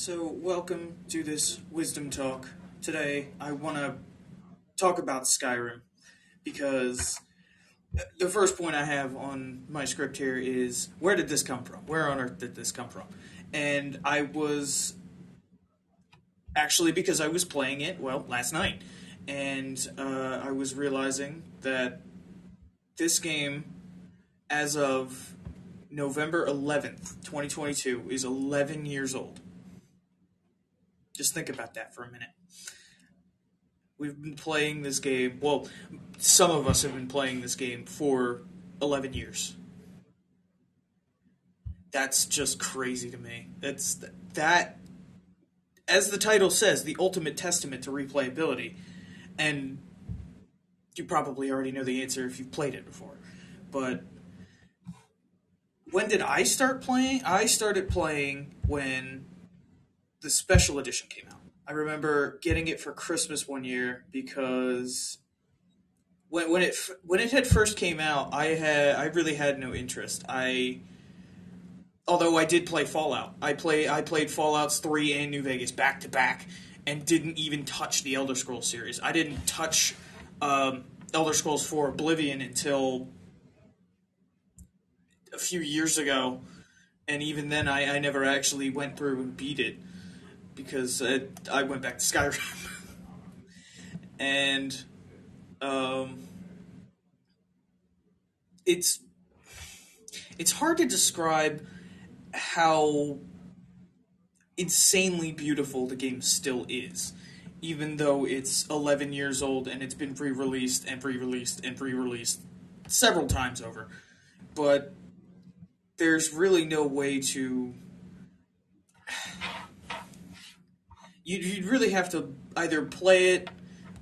So, welcome to this wisdom talk. Today, I want to talk about Skyrim because the first point I have on my script here is where did this come from? Where on earth did this come from? And I was actually because I was playing it, well, last night, and uh, I was realizing that this game, as of November 11th, 2022, is 11 years old. Just think about that for a minute. We've been playing this game, well, some of us have been playing this game for 11 years. That's just crazy to me. That's that as the title says, the ultimate testament to replayability. And you probably already know the answer if you've played it before. But when did I start playing? I started playing when the special edition came out. I remember getting it for Christmas one year because when when it when it had first came out, I had I really had no interest. I although I did play Fallout. I play I played Fallout's 3 and New Vegas back to back and didn't even touch the Elder Scrolls series. I didn't touch um, Elder Scrolls 4 Oblivion until a few years ago, and even then, I, I never actually went through and beat it because I, I went back to Skyrim. and um, it's it's hard to describe how insanely beautiful the game still is even though it's 11 years old and it's been re-released and re-released and re-released several times over but there's really no way to you'd, you'd really have to either play it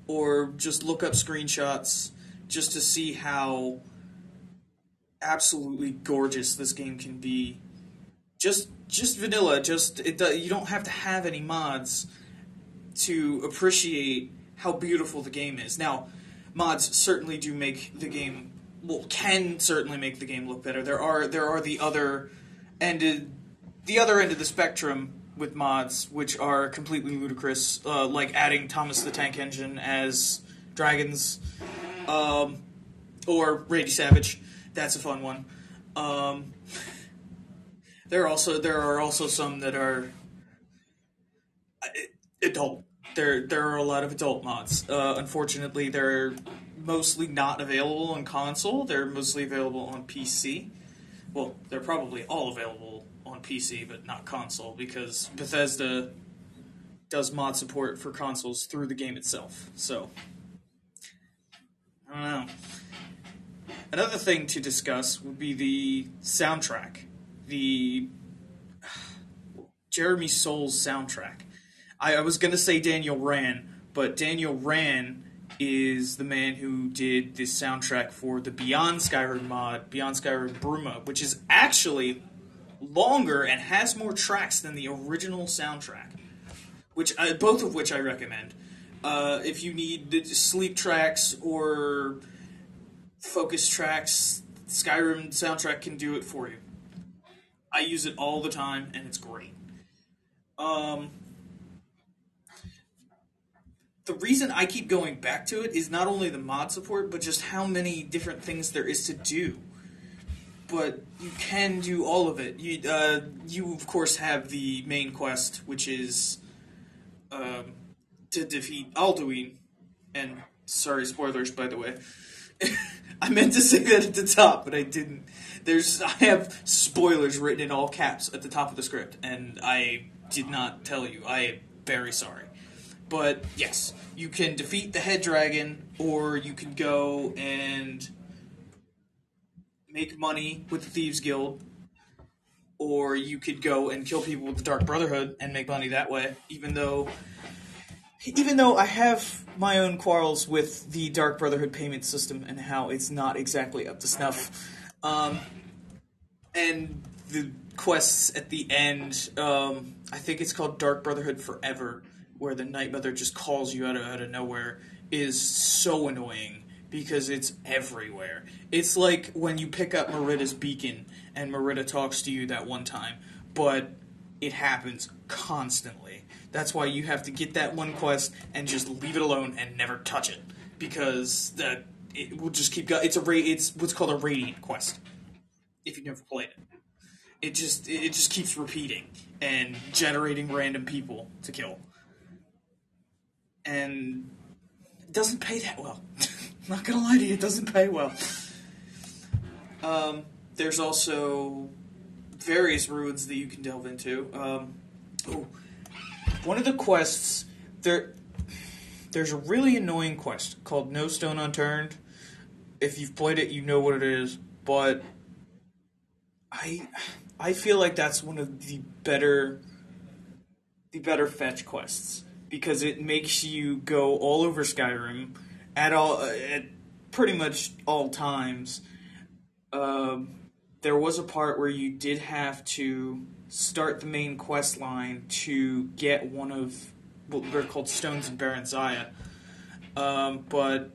or just look up screenshots just to see how absolutely gorgeous this game can be. Just just vanilla just it you don't have to have any mods to appreciate how beautiful the game is. Now mods certainly do make the game well can certainly make the game look better. There are there are the other ended the other end of the spectrum with mods which are completely ludicrous uh, like adding thomas the tank engine as dragons um, or Randy Savage that's a fun one um, there are also there are also some that are uh, adult. There there are a lot of adult mods. Uh, unfortunately, they're mostly not available on console. They're mostly available on PC. Well, they're probably all available on PC, but not console because Bethesda does mod support for consoles through the game itself. So I don't know. Another thing to discuss would be the soundtrack the Jeremy Soule's soundtrack. I, I was gonna say Daniel Rand, but Daniel Rand is the man who did this soundtrack for the Beyond Skyrim mod, Beyond Skyrim Bruma, which is actually longer and has more tracks than the original soundtrack. Which I, both of which I recommend. Uh, if you need sleep tracks or focus tracks, Skyrim soundtrack can do it for you. I use it all the time, and it's great. Um, the reason I keep going back to it is not only the mod support, but just how many different things there is to do. But you can do all of it. You, uh, you of course, have the main quest, which is um, to defeat Alduin. And sorry, spoilers, by the way. I meant to say that at the top, but I didn't. There's I have spoilers written in all caps at the top of the script, and I did not tell you. I am very sorry. But yes, you can defeat the head dragon, or you can go and make money with the Thieves Guild, or you could go and kill people with the Dark Brotherhood and make money that way. Even though, even though I have my own quarrels with the Dark Brotherhood payment system and how it's not exactly up to snuff. Um, and the quests at the end, um, I think it's called Dark Brotherhood Forever, where the Night Mother just calls you out of, out of nowhere, is so annoying because it's everywhere. It's like when you pick up Meridia's beacon and Meridia talks to you that one time, but it happens constantly. That's why you have to get that one quest and just leave it alone and never touch it because that it will just keep going. It's a ra- it's what's called a radiant quest. If you've never played it, it just it just keeps repeating and generating random people to kill, and it doesn't pay that well. Not gonna lie to you, it doesn't pay well. Um, there's also various ruins that you can delve into. Um, oh, one of the quests there. There's a really annoying quest called No Stone Unturned. If you've played it, you know what it is. But I, I feel like that's one of the better, the better fetch quests because it makes you go all over Skyrim at all at pretty much all times. Um, there was a part where you did have to start the main quest line to get one of what they're called stones in Barenziah. Um, but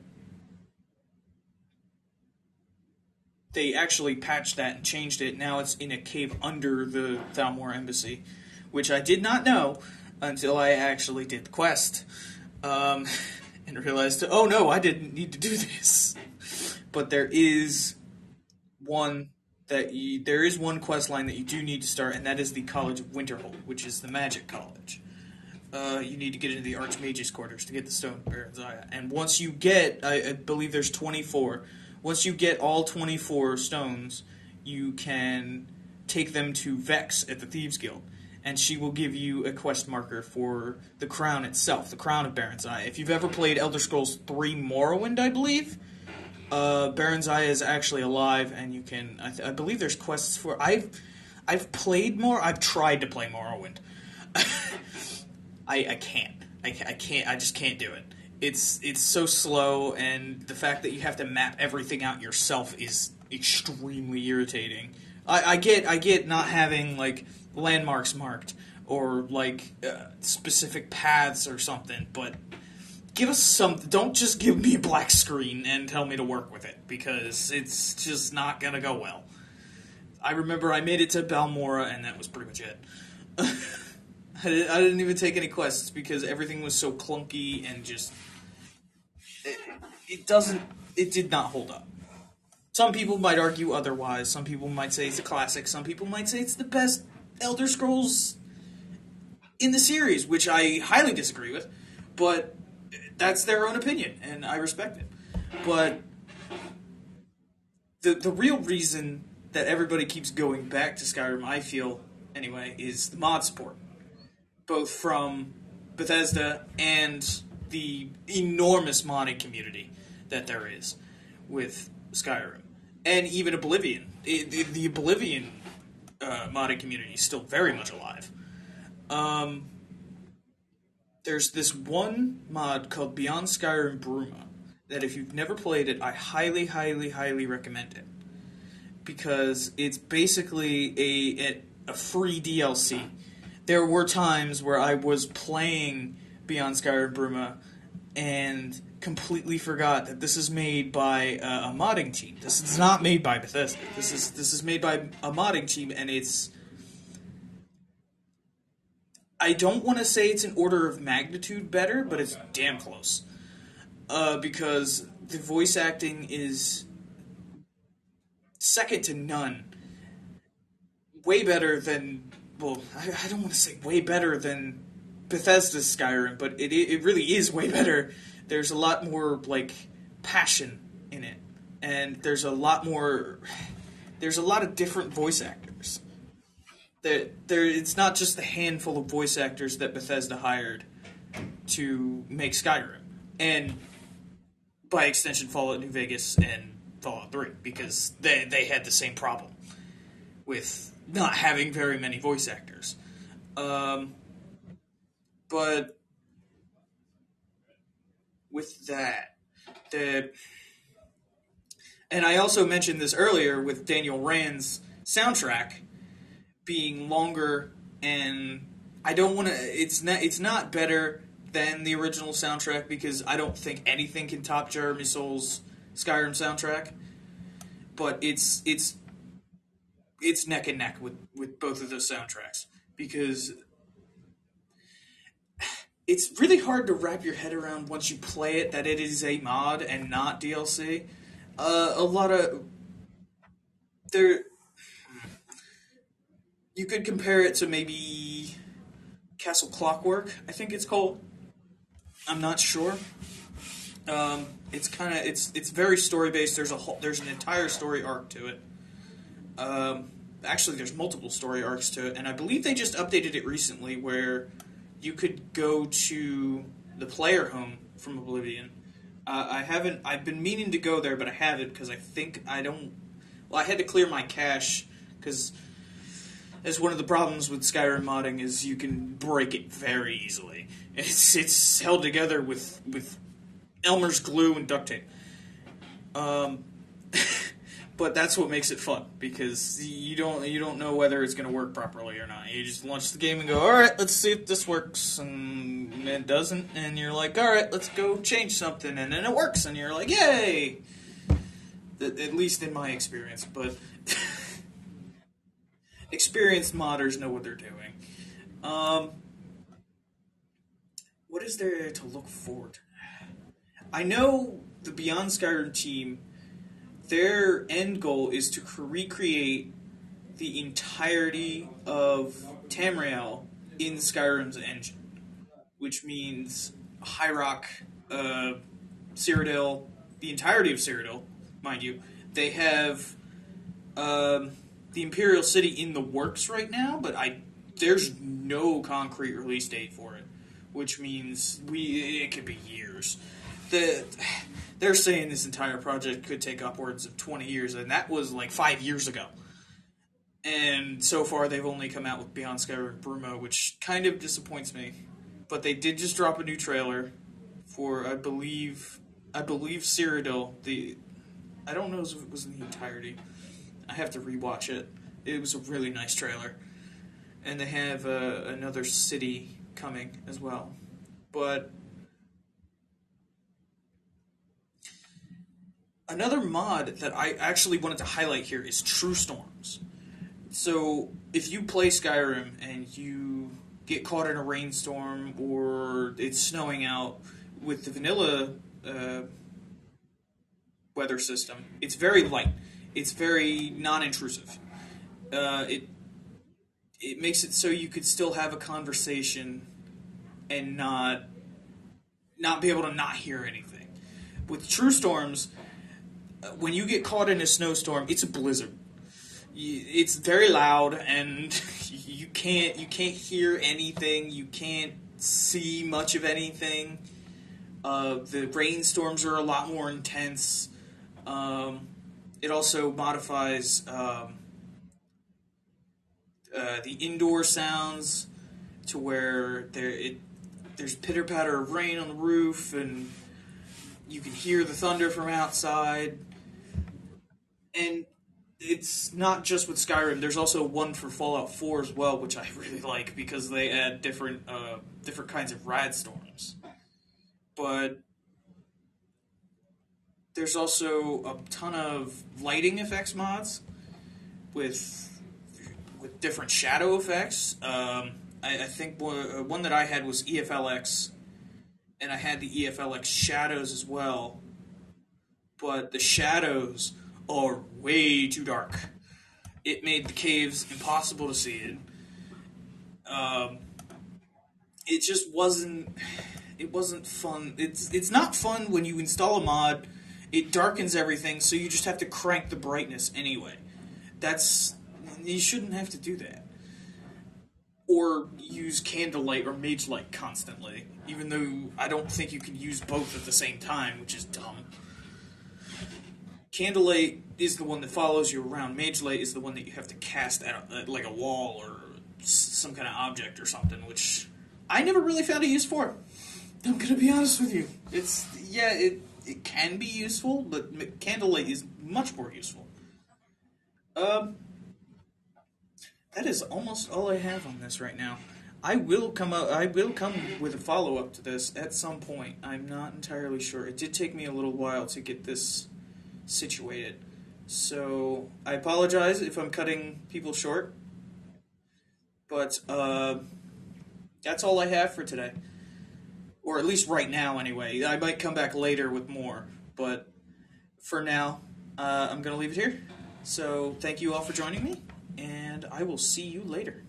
they actually patched that and changed it. Now it's in a cave under the Thalmor embassy, which I did not know until I actually did the quest. Um, and realized, oh no, I didn't need to do this. But there is one that you, there is one quest line that you do need to start, and that is the College of Winterhold, which is the Magic College. Uh, you need to get into the Archmage's quarters to get the Stone Barenziah. And once you get, I, I believe there's 24. Once you get all 24 stones, you can take them to Vex at the Thieves Guild, and she will give you a quest marker for the crown itself, the crown of Barenziah. If you've ever played Elder Scrolls 3 Morrowind, I believe, uh, Barenziah is actually alive, and you can. I, th- I believe there's quests for. I've I've played more. I've tried to play Morrowind. I I can't. I, I can't. I just can't do it. It's it's so slow, and the fact that you have to map everything out yourself is extremely irritating. I, I get I get not having like landmarks marked or like uh, specific paths or something, but give us some. Don't just give me a black screen and tell me to work with it because it's just not gonna go well. I remember I made it to Balmora and that was pretty much it. I, didn't, even take any quests because everything was so clunky and just it, it doesn't. It did not hold up. Some people might argue otherwise. Some people might say it's a classic. Some people might say it's the best Elder Scrolls in the series, which I highly disagree with. But that's their own opinion, and I respect it. But the the real reason that everybody keeps going back to Skyrim, I feel anyway, is the mod support, both from Bethesda and the enormous modding community that there is with Skyrim, and even Oblivion. It, the, the Oblivion uh, modding community is still very much alive. Um, there's this one mod called Beyond Skyrim Bruma that if you've never played it, I highly, highly, highly recommend it because it's basically a a, a free DLC. There were times where I was playing Beyond Skyrim Bruma and completely forgot that this is made by a, a modding team. This is not made by Bethesda. This is this is made by a modding team, and it's. I don't want to say it's an order of magnitude better, but it's damn close. Uh, because the voice acting is second to none. Way better than well, I, I don't want to say way better than Bethesda's Skyrim, but it it really is way better. There's a lot more like passion in it, and there's a lot more. There's a lot of different voice actors. There, there. It's not just the handful of voice actors that Bethesda hired to make Skyrim, and by extension, Fallout New Vegas and Fallout 3 because they they had the same problem with not having very many voice actors. Um, but with that, the and I also mentioned this earlier with Daniel Rand's soundtrack being longer and I don't want to it's not it's not better than the original soundtrack because I don't think anything can top Jeremy Soule's Skyrim soundtrack, but it's it's it's neck and neck with with both of those soundtracks because it's really hard to wrap your head around once you play it that it is a mod and not DLC. Uh, a lot of there, you could compare it to maybe Castle Clockwork. I think it's called. I'm not sure. Um, it's kind of it's it's very story based. There's a whole, there's an entire story arc to it. Um, actually, there's multiple story arcs to it, and I believe they just updated it recently where you could go to the player home from Oblivion. Uh, I haven't. I've been meaning to go there, but I haven't because I think I don't. Well, I had to clear my cache because as one of the problems with Skyrim modding is you can break it very easily. It's it's held together with with Elmer's glue and duct tape. Um, but that's what makes it fun because you don't you don't know whether it's going to work properly or not. You just launch the game and go, all right, let's see if this works, and it doesn't, and you're like, all right, let's go change something, and then it works, and you're like, yay! At least in my experience, but experienced modders know what they're doing. Um, what is there to look forward to? I know the Beyond Skyrim team, their end goal is to recreate the entirety of Tamriel in Skyrim's engine, which means High Rock, uh, Cyrodiil, the entirety of Cyrodiil, mind you. They have um, the Imperial City in the works right now, but I there's no concrete release date for it, which means we it could be years the they're saying this entire project could take upwards of 20 years, and that was like five years ago. And so far, they've only come out with Beyond Skyrim Bruma, which kind of disappoints me. But they did just drop a new trailer for, I believe, I believe Cyrodiil. The I don't know if it was in the entirety. I have to rewatch it. It was a really nice trailer, and they have uh, another city coming as well. But Another mod that I actually wanted to highlight here is True Storms. So if you play Skyrim and you get caught in a rainstorm or it's snowing out with the vanilla uh, weather system, it's very light. It's very non-intrusive. Uh, it it makes it so you could still have a conversation and not not be able to not hear anything. With True Storms, when you get caught in a snowstorm, it's a blizzard. It's very loud, and you can't you can't hear anything. You can't see much of anything. Uh, the rainstorms are a lot more intense. Um, it also modifies um, uh, the indoor sounds to where there it there's pitter patter of rain on the roof, and you can hear the thunder from outside and it's not just with Skyrim. There's also one for Fallout 4 as well, which I really like because they add different uh, different kinds of rad storms. But there's also a ton of lighting effects mods with with different shadow effects. Um, I, I, think one, one that I had was ELFX, and I had the ELFX shadows as well. But the shadows are way too dark. It made the caves impossible to see in. Um, it just wasn't. It wasn't fun. It's it's not fun when you install a mod. It darkens everything, so you just have to crank the brightness anyway. That's you shouldn't have to do that. Or use candlelight or mage light constantly, even though I don't think you can use both at the same time, which is dumb. Candlelight is the one that follows you around. Mage Light is the one that you have to cast at, at like a wall or some kind of object or something, which I never really found a use for. I'm gonna be honest with you. It's yeah, it it can be useful, but Candlelight is much more useful. Um, that is almost all I have on this right now. I will come up. I will come with a follow up to this at some point. I'm not entirely sure. It did take me a little while to get this situated. So I apologize if I'm cutting people short, But uh, that's all I have for today, or at least right now, anyway. I might come back later with more, but for now, uh, I'm gonna leave it here. So thank you all for joining me, and I will see you later.